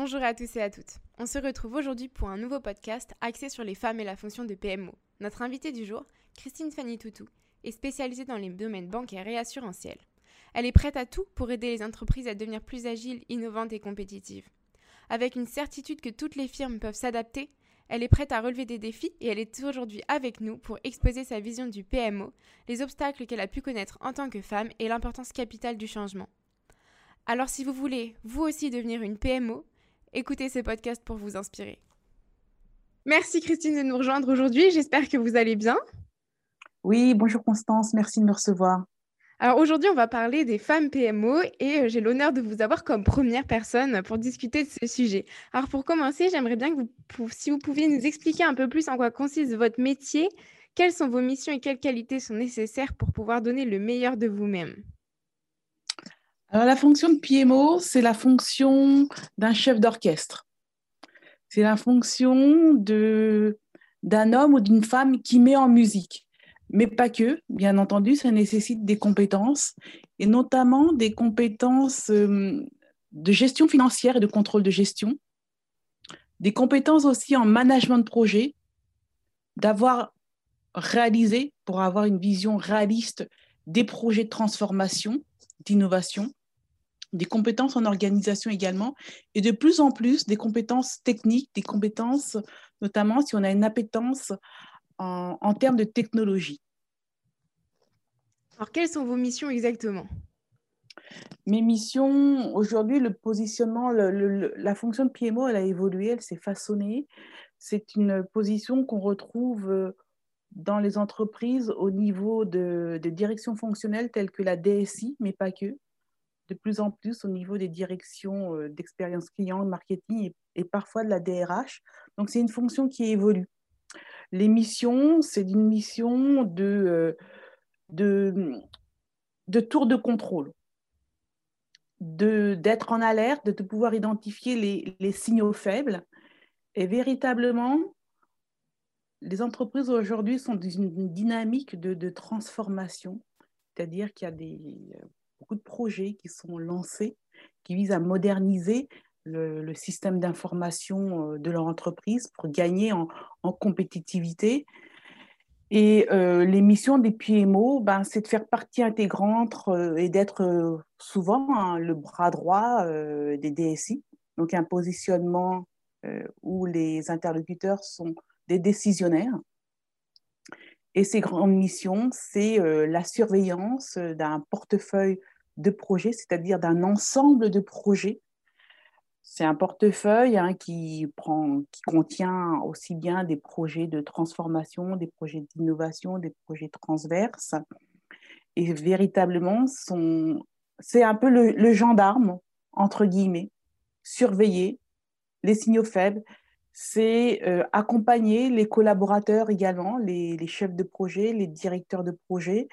Bonjour à tous et à toutes. On se retrouve aujourd'hui pour un nouveau podcast axé sur les femmes et la fonction de PMO. Notre invitée du jour, Christine Fanny Toutou, est spécialisée dans les domaines bancaires et assurantiels. Elle est prête à tout pour aider les entreprises à devenir plus agiles, innovantes et compétitives. Avec une certitude que toutes les firmes peuvent s'adapter, elle est prête à relever des défis et elle est aujourd'hui avec nous pour exposer sa vision du PMO, les obstacles qu'elle a pu connaître en tant que femme et l'importance capitale du changement. Alors si vous voulez, vous aussi, devenir une PMO, écoutez ce podcast pour vous inspirer. Merci Christine de nous rejoindre aujourd'hui, j'espère que vous allez bien. Oui, bonjour Constance, merci de me recevoir. Alors aujourd'hui, on va parler des femmes PMO et euh, j'ai l'honneur de vous avoir comme première personne pour discuter de ce sujet. Alors pour commencer, j'aimerais bien que vous, si vous pouviez nous expliquer un peu plus en quoi consiste votre métier, quelles sont vos missions et quelles qualités sont nécessaires pour pouvoir donner le meilleur de vous-même. Alors la fonction de PMO, c'est la fonction d'un chef d'orchestre. C'est la fonction d'un homme ou d'une femme qui met en musique mais pas que. Bien entendu, ça nécessite des compétences, et notamment des compétences euh, de gestion financière et de contrôle de gestion, des compétences aussi en management de projet, d'avoir réalisé, pour avoir une vision réaliste des projets de transformation, d'innovation, des compétences en organisation également, et de plus en plus des compétences techniques, des compétences notamment si on a une appétence en, termes de technologie. Alors, quelles sont vos missions exactement? Mes missions, aujourd'hui, le positionnement, la fonction de PMO, elle a évolué, elle s'est façonnée. C'est une position qu'on retrouve euh, dans les entreprises au niveau de, direction fonctionnelle telles que la DSI, mais pas que. De plus en plus au niveau des directions euh, d'expérience client, de marketing et, parfois de la DRH. Donc, c'est une fonction qui évolue. Les missions, c'est une mission de, euh, de, tour de contrôle, d'être en alerte, de, pouvoir identifier les, signaux faibles. Et véritablement, les entreprises aujourd'hui sont dans une dynamique de, transformation, c'est-à-dire qu'il y a beaucoup de projets qui sont lancés, qui visent à moderniser le, système d'information euh, de leur entreprise pour gagner en, compétitivité. Et euh, les missions des PMO, ben, c'est de faire partie intégrante euh, et d'être souvent hein, le bras droit des DSI, donc un positionnement où les interlocuteurs sont des décisionnaires. Et ces grandes missions, c'est la surveillance d'un portefeuille de projets, c'est-à-dire d'un ensemble de projets c'est un portefeuille hein, qui, prend, qui contient aussi bien des projets de transformation, des projets d'innovation, des projets transverses. Et véritablement, c'est un peu le, gendarme, entre guillemets, surveiller les signaux faibles, c'est euh, accompagner les collaborateurs également, les, les, chefs de projet, les directeurs de projet,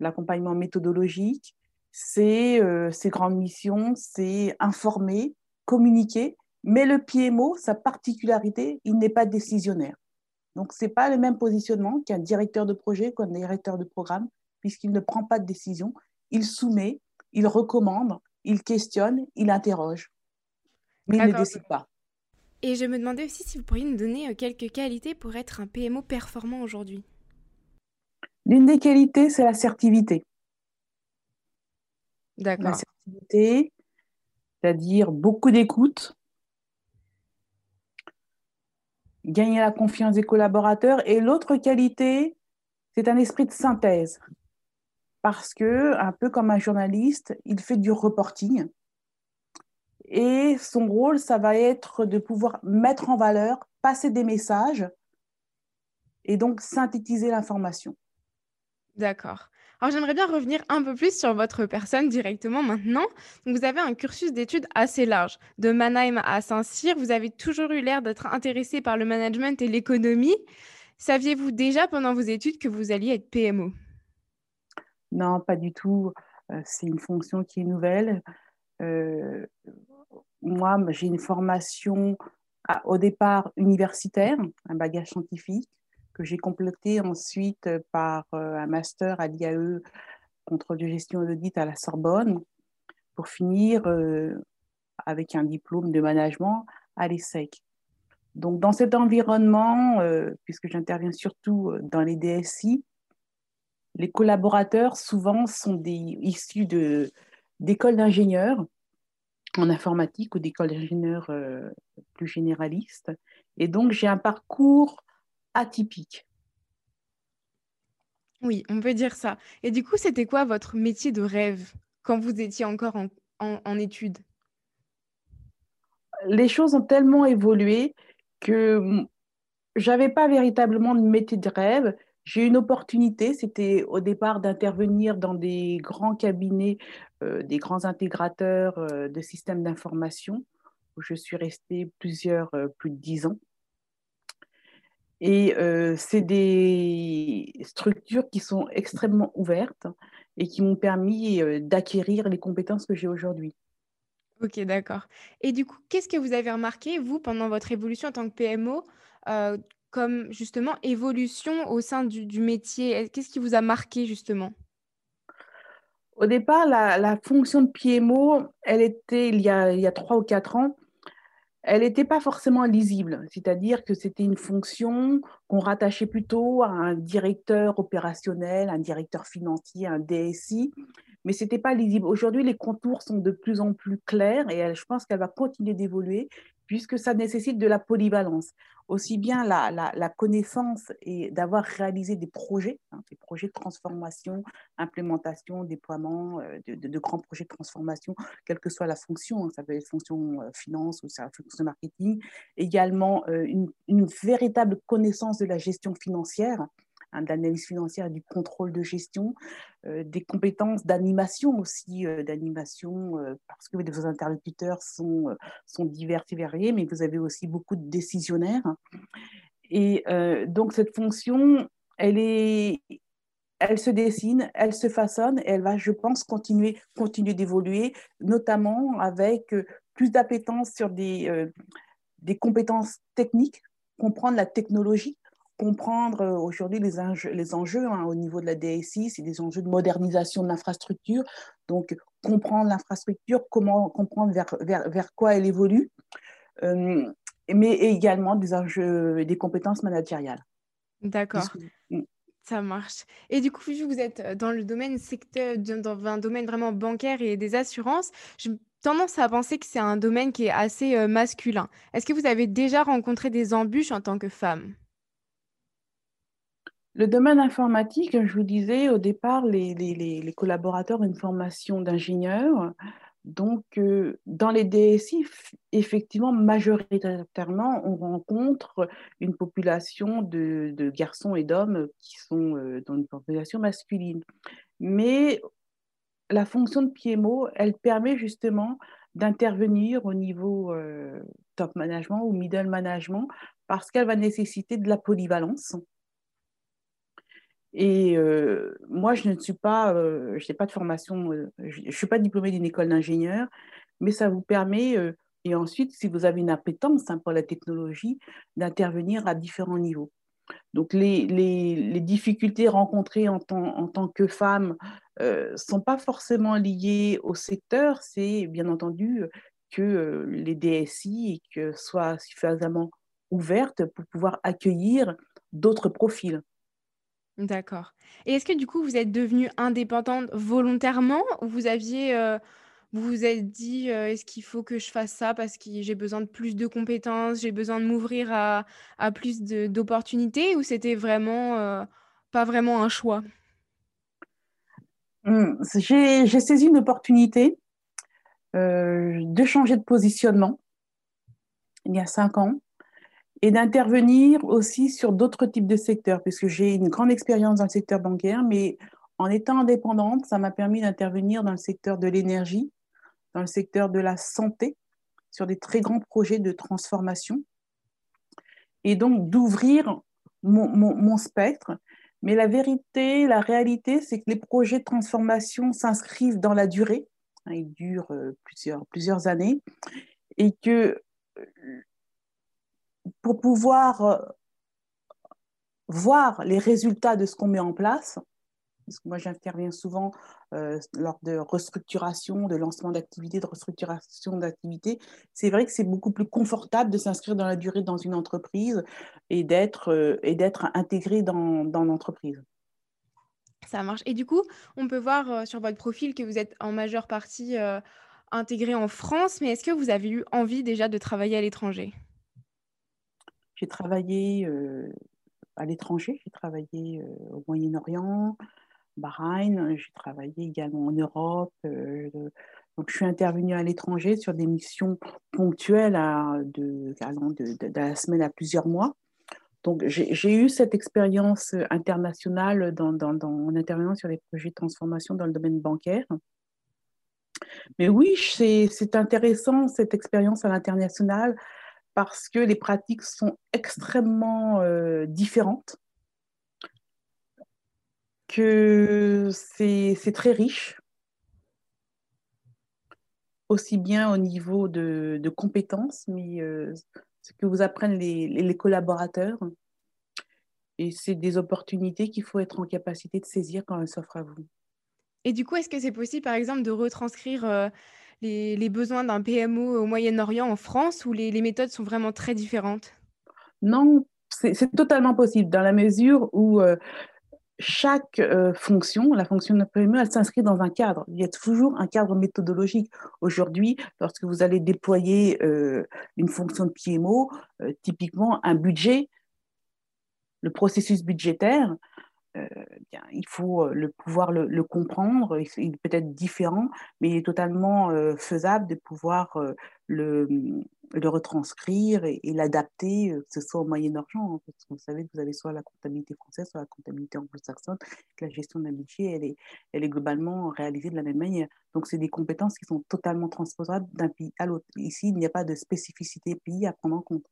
l'accompagnement méthodologique. C'est euh, ces grandes missions, c'est informer, communiquer, mais le PMO, sa particularité, il n'est pas décisionnaire. Donc, ce n'est pas le même positionnement qu'un directeur de projet, qu'un directeur de programme, puisqu'il ne prend pas de décision, il soumet, il recommande, il questionne, il interroge, mais il ne décide pas. Et je me demandais aussi si vous pourriez nous donner euh, quelques qualités pour être un PMO performant aujourd'hui. L'une des qualités, c'est l'assertivité. D'accord. L'assertivité, c'est-à-dire beaucoup d'écoute, gagner la confiance des collaborateurs. Et l'autre qualité, c'est un esprit de synthèse. Parce que, un peu comme un journaliste, il fait du reporting. Et son rôle, ça va être de pouvoir mettre en valeur, passer des messages et donc synthétiser l'information. D'accord. Alors j'aimerais bien revenir un peu plus sur votre personne directement maintenant. vous avez un cursus d'études assez large. De Mannheim à Saint-Cyr, vous avez toujours eu l'air d'être intéressé par le management et l'économie. Saviez-vous déjà pendant vos études que vous alliez être PMO Non, pas du tout. Euh, c'est une fonction qui est nouvelle. Euh, moi, j'ai une formation au départ universitaire, un bagage scientifique que j'ai complété ensuite par euh, un master à l'IAE, contrôle de gestion et d'audit à la Sorbonne, pour finir euh, avec un diplôme de management à l'ESSEC. Donc, dans cet environnement, puisque j'interviens surtout dans les DSI, les collaborateurs souvent sont issus d'écoles d'ingénieurs en informatique ou d'écoles d'ingénieurs euh, plus généralistes. Et donc, j'ai un parcours atypique. Oui, on peut dire ça. Et du coup, c'était quoi votre métier de rêve quand vous étiez encore en études? Les choses ont tellement évolué que j'avais pas véritablement de métier de rêve. J'ai eu une opportunité, c'était au départ d'intervenir dans des grands cabinets, euh, des grands intégrateurs euh, de systèmes d'information, où je suis restée plusieurs, euh, plus de dix ans. Et c'est des structures qui sont extrêmement ouvertes et qui m'ont permis d'acquérir les compétences que j'ai aujourd'hui. OK, d'accord. Et du coup, qu'est-ce que vous avez remarqué, vous, pendant votre évolution en tant que PMO, comme justement évolution au sein du, métier? Qu'est-ce qui vous a marqué justement? Au départ, la, fonction de PMO, elle était, il y a, il y a trois ou quatre ans, elle n'était pas forcément lisible, c'est-à-dire que c'était une fonction qu'on rattachait plutôt à un directeur opérationnel, un directeur financier, un DSI, mais ce n'était pas lisible. Aujourd'hui, les contours sont de plus en plus clairs et je pense qu'elle va continuer d'évoluer puisque ça nécessite de la polyvalence. Aussi bien la, connaissance et d'avoir réalisé des projets, hein, des projets de transformation, implémentation, déploiement euh, de, grands projets de transformation, quelle que soit la fonction, hein, ça peut être fonction euh, finance ou ça fonction marketing, également euh, une, véritable connaissance de la gestion financière, Hein, d'analyse financière et du contrôle de gestion, euh, des compétences d'animation aussi, euh, d'animation, euh, parce que vos interlocuteurs sont, sont divers et variés, mais vous avez aussi beaucoup de décisionnaires. Et donc cette fonction, elle est, elle se dessine, elle se façonne et elle va, je pense, continuer, continuer d'évoluer, notamment avec plus d'appétence sur des, des compétences techniques, comprendre la technologie, comprendre euh, aujourd'hui les, les, enjeux hein, au niveau de la DSI, c'est des enjeux de modernisation de l'infrastructure. Donc, comprendre l'infrastructure, comment comprendre vers, vers, vers, quoi elle évolue, euh, mais également des enjeux, des compétences managériales. D'accord. Mm. Ça marche. Et du coup, vu que vous êtes euh, dans le domaine secteur, dans un domaine vraiment bancaire et des assurances, j'ai tendance à penser que c'est un domaine qui est assez masculin. Est-ce que vous avez déjà rencontré des embûches en tant que femme? Le domaine informatique, je vous disais, au départ, les, collaborateurs ont une formation d'ingénieur. Donc, euh, dans les DSI, effectivement, majoritairement, on rencontre une population de, de garçons et d'hommes qui sont euh, dans une population masculine. Mais la fonction de PMO, elle permet justement d'intervenir au niveau euh, top management ou middle management parce qu'elle va nécessiter de la polyvalence et euh, moi, je ne suis pas, euh, n'ai pas de formation, euh, je ne suis pas diplômée d'une école d'ingénieur, mais ça vous permet, et ensuite, si vous avez une appétence hein, pour la technologie, d'intervenir à différents niveaux. Donc, les, difficultés rencontrées en tant, que femme ne sont pas forcément liées au secteur, c'est bien entendu que les DSI soient suffisamment ouvertes pour pouvoir accueillir d'autres profils. D'accord. Et est-ce que du coup, vous êtes devenue indépendante volontairement ou vous aviez, euh, vous vous êtes dit, euh, est-ce qu'il faut que je fasse ça parce que j'ai besoin de plus de compétences, j'ai besoin de m'ouvrir à, à plus d'opportunités ou c'était vraiment euh, pas vraiment un choix? Hum, j'ai saisi une opportunité de changer de positionnement il y a cinq ans et d'intervenir aussi sur d'autres types de secteurs, puisque j'ai une grande expérience dans le secteur bancaire, mais en étant indépendante, ça m'a permis d'intervenir dans le secteur de l'énergie, dans le secteur de la santé, sur des très grands projets de transformation, et donc d'ouvrir mon, spectre. Mais la vérité, la réalité, c'est que les projets de transformation s'inscrivent dans la durée, hein, ils durent euh, plusieurs, plusieurs années, et que pour pouvoir euh, voir les résultats de ce qu'on met en place, parce que moi j'interviens souvent euh, lors de restructuration, de lancement d'activités, de restructuration d'activités. C'est vrai que c'est beaucoup plus confortable de s'inscrire dans la durée dans une entreprise et d'être euh, et d'être intégré dans, dans l'entreprise. Ça marche. Et du coup, on peut voir euh, sur votre profil que vous êtes en majeure partie intégré en France, mais est-ce que vous avez eu envie déjà de travailler à l'étranger? J'ai travaillé à l'étranger, j'ai travaillé au Moyen-Orient, Bahreïn, j'ai travaillé également en Europe. donc, je suis intervenue à l'étranger sur des missions ponctuelles de, la semaine à plusieurs mois. Donc, j'ai eu cette expérience internationale en intervenant sur les projets de transformation dans le domaine bancaire. Mais oui, c'est intéressant cette expérience à l'international parce que les pratiques sont extrêmement euh, différentes, que c'est très riche, aussi bien au niveau de, compétences, mais euh, ce que vous apprennent les, les collaborateurs. Et c'est des opportunités qu'il faut être en capacité de saisir quand elles s'offrent à vous. Et du coup, est-ce que c'est possible, par exemple, de retranscrire euh, les, besoins d'un PMO au Moyen-Orient en France, où les, méthodes sont vraiment très différentes? Non, c'est totalement possible, dans la mesure où euh, chaque euh, fonction, la fonction de PMO, elle s'inscrit dans un cadre. Il y a toujours un cadre méthodologique. Aujourd'hui, lorsque vous allez déployer une fonction de PMO, typiquement un budget, le processus budgétaire, euh, bien, il faut euh, le pouvoir le, comprendre. Il, peut être différent, mais il est totalement euh, faisable de pouvoir le, le, retranscrire et, l'adapter, que ce soit au Moyen-Orient. Hein, vous savez que vous avez soit la comptabilité française, soit la comptabilité anglo-saxonne, la gestion d'un budget, elle est, elle est globalement réalisée de la même manière. Donc, c'est des compétences qui sont totalement transposables d'un pays à l'autre. Ici, il n'y a pas de spécificité pays à prendre en compte.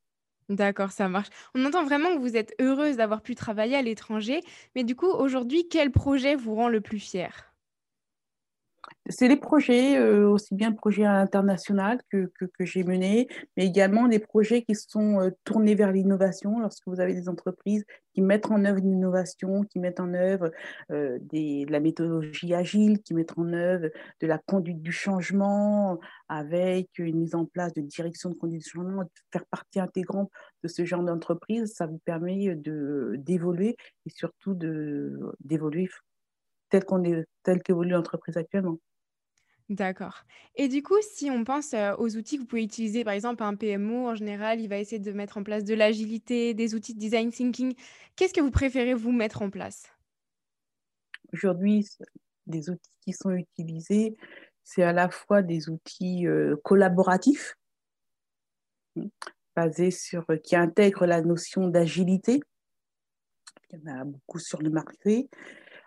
D'accord, ça marche. On entend vraiment que vous êtes heureuse d'avoir pu travailler à l'étranger, mais du coup, aujourd'hui, quel projet vous rend le plus fier? C'est les projets, euh, aussi bien projets internationaux que, que, que j'ai menés, mais également des projets qui sont euh, tournés vers l'innovation lorsque vous avez des entreprises qui mettent en œuvre l'innovation, qui mettent en œuvre euh, des, de la méthodologie agile, qui mettent en œuvre de la conduite du changement avec une mise en place de direction de conduite du changement, faire partie intégrante de ce genre d'entreprise, ça vous permet d'évoluer et surtout d'évoluer tel qu'on est, tel qu'évolue l'entreprise actuellement. D'accord. Et du coup, si on pense aux outils que vous pouvez utiliser, par exemple, un PMO, en général, il va essayer de mettre en place de l'agilité, des outils de design thinking. Qu'est-ce que vous préférez vous mettre en place? Aujourd'hui, des outils qui sont utilisés, c'est à la fois des outils collaboratifs, hein, basés sur, qui intègrent la notion d'agilité. Il y en a beaucoup sur le marché.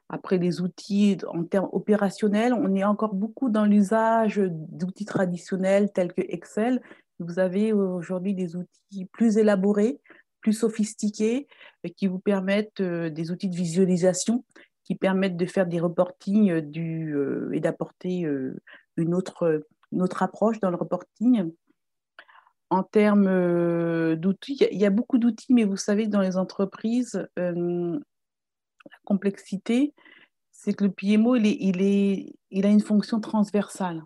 Après, les outils en termes opérationnels, on est encore beaucoup dans l'usage d'outils traditionnels tels que Excel. Vous avez aujourd'hui des outils plus élaborés, plus sophistiqués, qui vous permettent euh, des outils de visualisation, qui permettent de faire des reportings euh, et d'apporter euh, une, autre, une autre approche dans le reporting. En termes d'outils, il y, a beaucoup d'outils, mais vous savez, dans les entreprises, la complexité, c'est que le PMO, il, a une fonction transversale.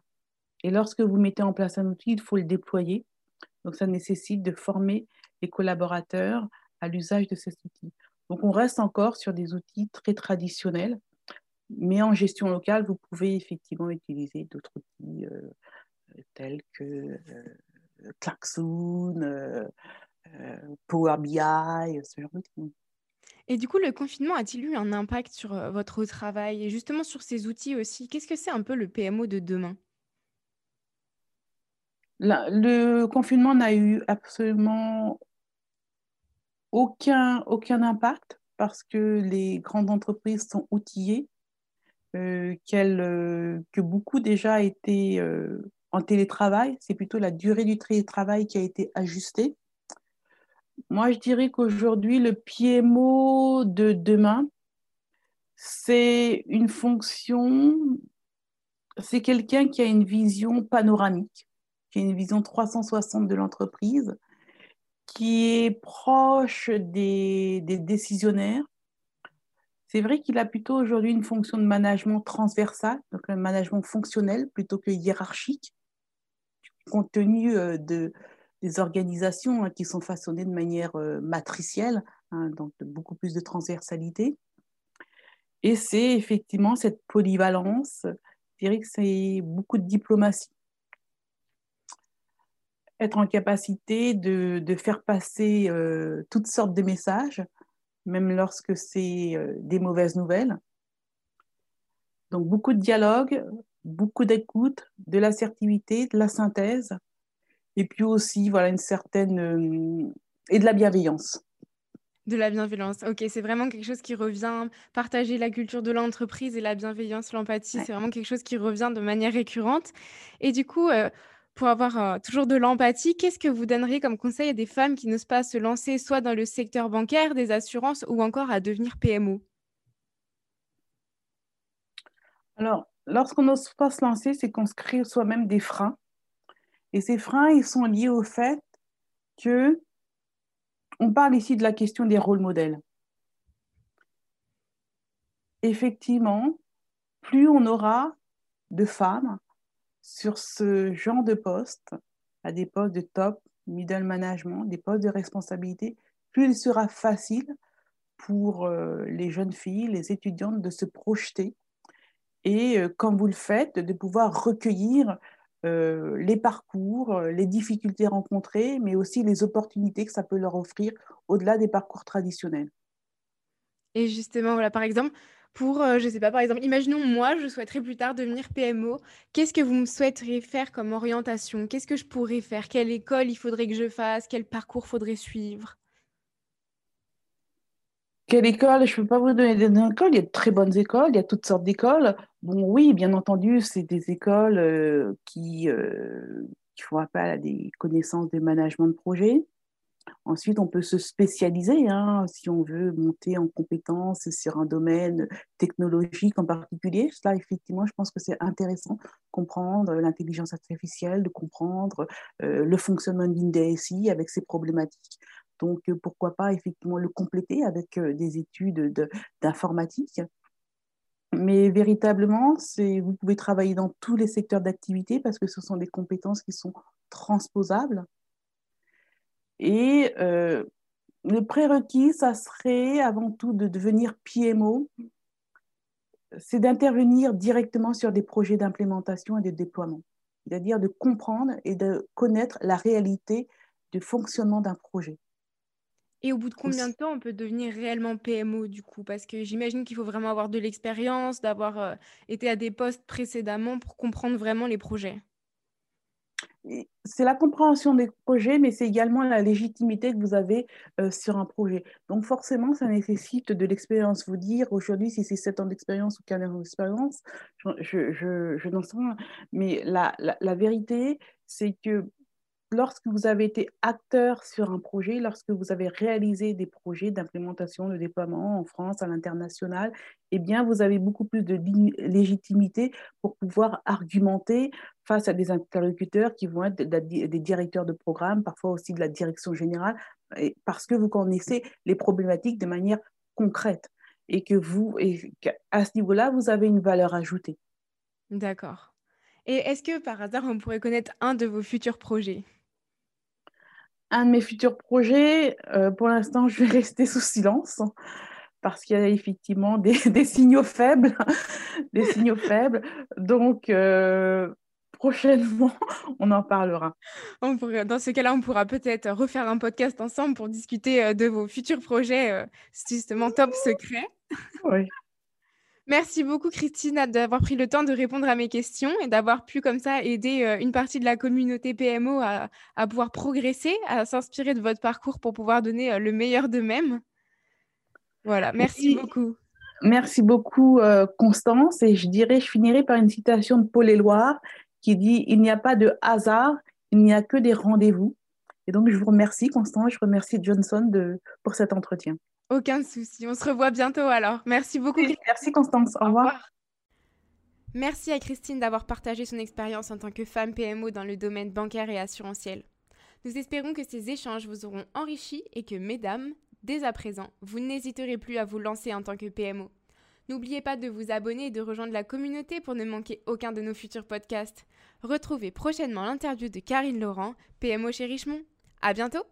Et lorsque vous mettez en place un outil, il faut le déployer. Donc, ça nécessite de former les collaborateurs à l'usage de cet outil. Donc, on reste encore sur des outils très traditionnels, mais en gestion locale, vous pouvez effectivement utiliser d'autres outils euh, tels que euh, Klaxoon, euh, Power BI, ce genre d'outils. Et du coup, le confinement a-t-il eu un impact sur votre travail et justement sur ces outils aussi? Qu'est-ce que c'est un peu le PMO de demain? Le confinement n'a eu absolument aucun, aucun impact parce que les grandes entreprises sont outillées, euh, que beaucoup déjà étaient en télétravail. C'est plutôt la durée du télétravail qui a été ajustée. Moi, je dirais qu'aujourd'hui, le PMO de demain, c'est une fonction, c'est quelqu'un qui a une vision panoramique, qui a une vision 360 de l'entreprise, qui est proche des, des décisionnaires. C'est vrai qu'il a plutôt aujourd'hui une fonction de management transversal, donc un management fonctionnel plutôt que hiérarchique, compte tenu euh, de, des organisations hein, qui sont façonnées de manière euh, matricielle, hein, donc beaucoup plus de transversalité. Et c'est effectivement cette polyvalence, je dirais que c'est beaucoup de diplomatie. Être en capacité de, de faire passer euh, toutes sortes de messages, même lorsque c'est euh, des mauvaises nouvelles. Donc beaucoup de dialogue, beaucoup d'écoute, de l'assertivité, de la synthèse, et puis aussi voilà une certaine euh, et de la bienveillance. De la bienveillance, ok, c'est vraiment quelque chose qui revient. Partager la culture de l'entreprise et la bienveillance, l'empathie, c'est vraiment quelque chose qui revient de manière récurrente. Et du coup, euh, pour avoir euh, toujours de l'empathie, qu'est-ce que vous donneriez comme conseil à des femmes qui n'osent pas se lancer soit dans le secteur bancaire, des assurances ou encore à devenir PMO Alors, lorsqu'on n'ose pas se lancer, c'est qu'on se crée soi-même des freins. Et ces freins, ils sont liés au fait que on parle ici de la question des rôles modèles. Effectivement, plus on aura de femmes sur ce genre de poste, à des postes de top, middle management, des postes de responsabilité, plus il sera facile pour euh, les jeunes filles, les étudiantes de se projeter et, euh, comme vous le faites, de pouvoir recueillir euh, les parcours, euh, les difficultés rencontrées, mais aussi les opportunités que ça peut leur offrir au-delà des parcours traditionnels. Et justement, voilà, par exemple, pour, je ne sais pas, par exemple, imaginons moi, je souhaiterais plus tard devenir PMO. Qu'est-ce que vous me souhaiteriez faire comme orientation? Qu'est-ce que je pourrais faire? Quelle école il faudrait que je fasse? Quel parcours faudrait suivre? Quelle école? Je ne peux pas vous donner des écoles. Il y a de très bonnes écoles, il y a toutes sortes d'écoles. Bon, oui, bien entendu, c'est des écoles euh, qui, euh, qui, font appel à des connaissances de management de projet. Ensuite, on peut se spécialiser hein, si on veut monter en compétences sur un domaine technologique en particulier. Là, effectivement, je pense que c'est intéressant de comprendre l'intelligence artificielle, de comprendre euh, le fonctionnement d'une DSI avec ses problématiques. Donc, euh, pourquoi pas effectivement le compléter avec euh, des études d'informatique. Mais véritablement, vous pouvez travailler dans tous les secteurs d'activité parce que ce sont des compétences qui sont transposables. Et euh, le prérequis, ça serait avant tout de devenir PMO, c'est d'intervenir directement sur des projets d'implémentation et de déploiement, c'est-à-dire de comprendre et de connaître la réalité du fonctionnement d'un projet. Et au bout de combien de temps on peut devenir réellement PMO du coup? Parce que j'imagine qu'il faut vraiment avoir de l'expérience, d'avoir euh, été à des postes précédemment pour comprendre vraiment les projets. C'est la compréhension des projets, mais c'est également la légitimité que vous avez euh, sur un projet. Donc forcément, ça nécessite de l'expérience. Vous dire aujourd'hui si c'est 7 ans d'expérience ou 15 ans d'expérience, je, je, je, n'en sais rien. Mais la, la, la vérité, c'est que lorsque vous avez été acteur sur un projet, lorsque vous avez réalisé des projets d'implémentation, de déploiement en France, à l'international, eh bien, vous avez beaucoup plus de légitimité pour pouvoir argumenter face à des interlocuteurs qui vont être des directeurs de programme, parfois aussi de la direction générale, parce que vous connaissez les problématiques de manière concrète et que vous, et à ce niveau-là, vous avez une valeur ajoutée. D'accord. Et est-ce que par hasard, on pourrait connaître un de vos futurs projets? Un de mes futurs projets, euh, pour l'instant, je vais rester sous silence parce qu'il y a effectivement des, signaux faibles, des signaux faibles. Donc, euh, prochainement, on en parlera. dans ce cas-là, on pourra peut-être refaire un podcast ensemble pour discuter euh, de vos futurs projets, justement top secret. Oui. Merci beaucoup, Christine, d'avoir pris le temps de répondre à mes questions et d'avoir pu, comme ça, aider euh, une partie de la communauté PMO à, pouvoir progresser, à s'inspirer de votre parcours pour pouvoir donner euh, le meilleur d'eux-mêmes. Voilà, merci, beaucoup. Merci beaucoup, euh, Constance. Et je dirais, je finirai par une citation de Paul Éluard qui dit Il n'y a pas de hasard, il n'y a que des rendez-vous. Et donc, je vous remercie, Constance, je remercie Johnson de, pour cet entretien. Aucun souci. On se revoit bientôt alors. Merci beaucoup. Merci Constance. Au, revoir. Merci à Christine d'avoir partagé son expérience en tant que femme PMO dans le domaine bancaire et assurantiel. Nous espérons que ces échanges vous auront enrichi et que, mesdames, dès à présent, vous n'hésiterez plus à vous lancer en tant que PMO. N'oubliez pas de vous abonner et de rejoindre la communauté pour ne manquer aucun de nos futurs podcasts. Retrouvez prochainement l'interview de Karine Laurent, PMO chez Richemont. À bientôt!